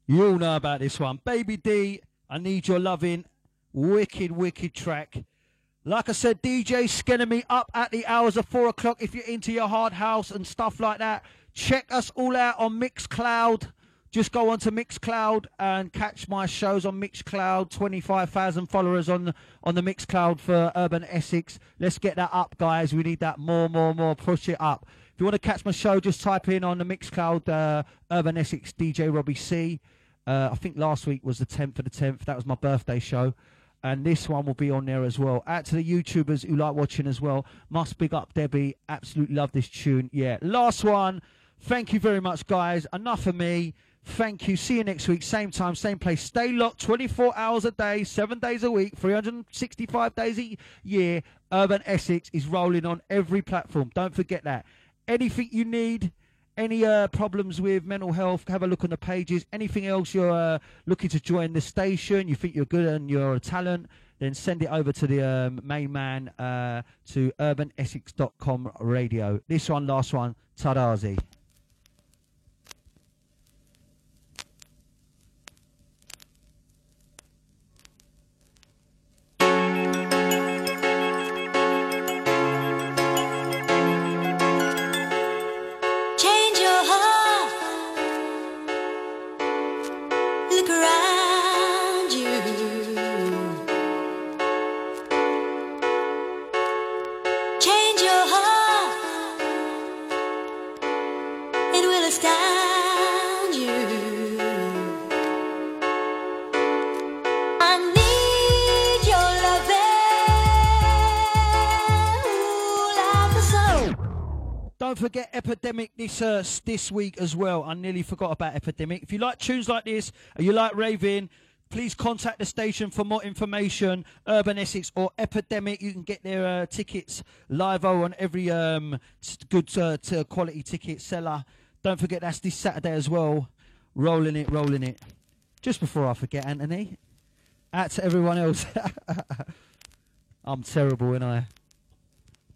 You all know about this one. Baby D, I need your loving. Wicked, wicked track. Like I said, DJ Skenemy up at the hours of four o'clock if you're into your hard house and stuff like that. Check us all out on Mixcloud. Just go onto Mixcloud and catch my shows on Mixcloud. 25,000 followers on, on the Mixcloud for Urban Essex. Let's get that up, guys. We need that more, more, more. Push it up. If you want to catch my show, just type in on the Mixcloud uh, Urban Essex DJ Robbie C. Uh, I think last week was the 10th of the 10th. That was my birthday show. And this one will be on there as well. Out to the YouTubers who like watching as well. Must big up Debbie. Absolutely love this tune. Yeah. Last one. Thank you very much, guys. Enough of me. Thank you. See you next week. Same time, same place. Stay locked 24 hours a day, seven days a week, 365 days a year. Urban Essex is rolling on every platform. Don't forget that. Anything you need, any uh, problems with mental health, have a look on the pages. Anything else you're uh, looking to join the station, you think you're good and you're a talent, then send it over to the um, main man uh, to urbanessex.com radio. This one, last one, Tadazi. Don't forget Epidemic this uh, this week as well. I nearly forgot about Epidemic. If you like tunes like this, you like raving, please contact the station for more information. Urban Essex or Epidemic, you can get their uh, tickets live on every um, good uh, quality ticket seller. Don't forget that's this Saturday as well. Rolling it, rolling it. Just before I forget, Anthony. Out to everyone else. (laughs) I'm terrible, and I.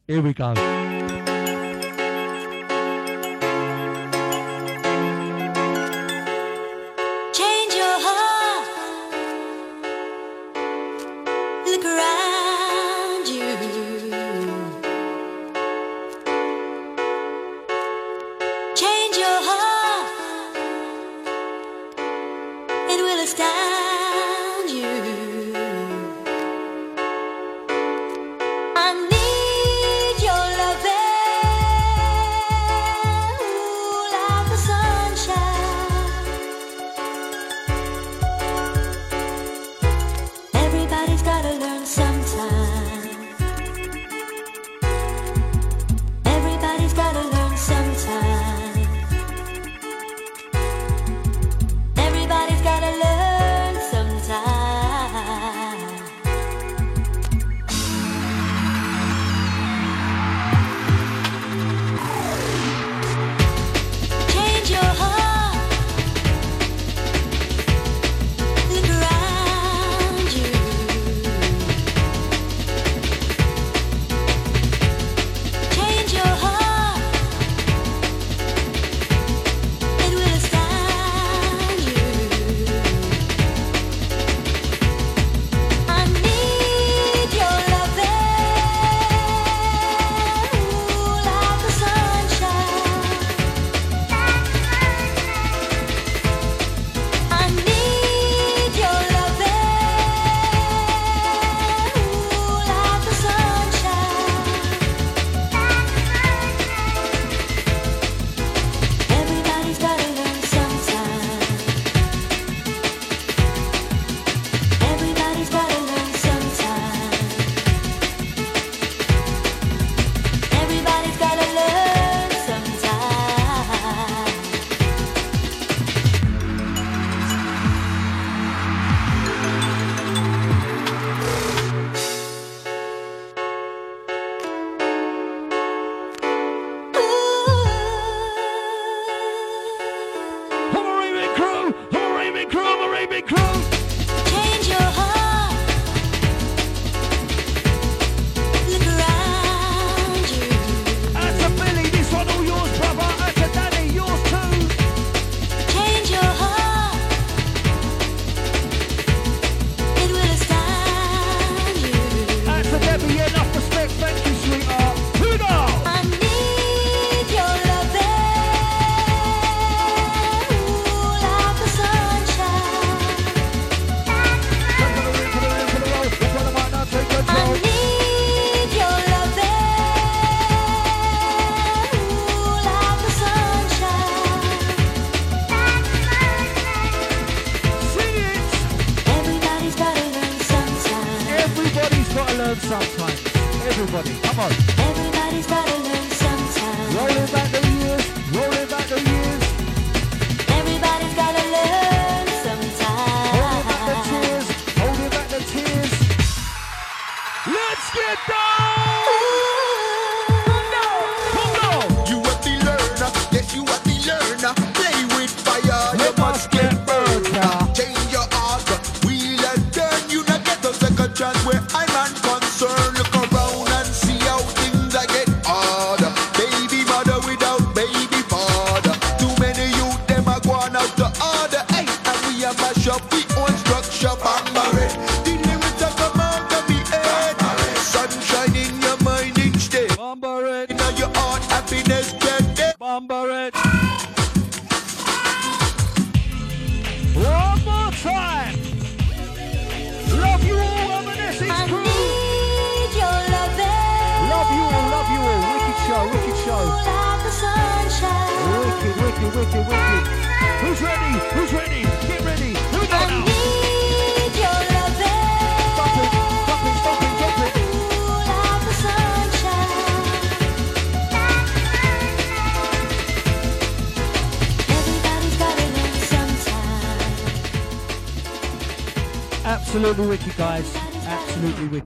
Here we go.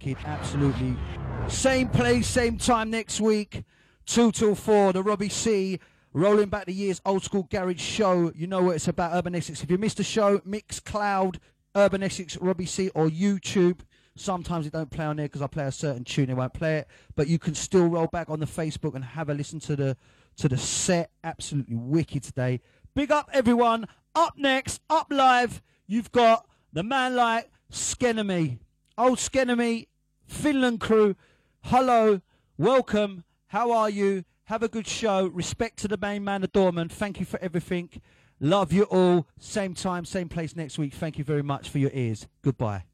Wicked. Absolutely. Same place, same time next week. Two till four. The Robbie C. Rolling back the years, old school garage show. You know what it's about, Urban Essex. If you missed the show, Mixcloud, Urban Essex, Robbie C, or YouTube. Sometimes it don't play on there because I play a certain tune, it won't play it. But you can still roll back on the Facebook and have a listen to the to the set. Absolutely wicked today. Big up everyone. Up next, up live, you've got the man like Skenemy. Old Skenemy, Finland crew. Hello, welcome. How are you? Have a good show. Respect to the main man, the doorman. Thank you for everything. Love you all. Same time, same place next week. Thank you very much for your ears. Goodbye.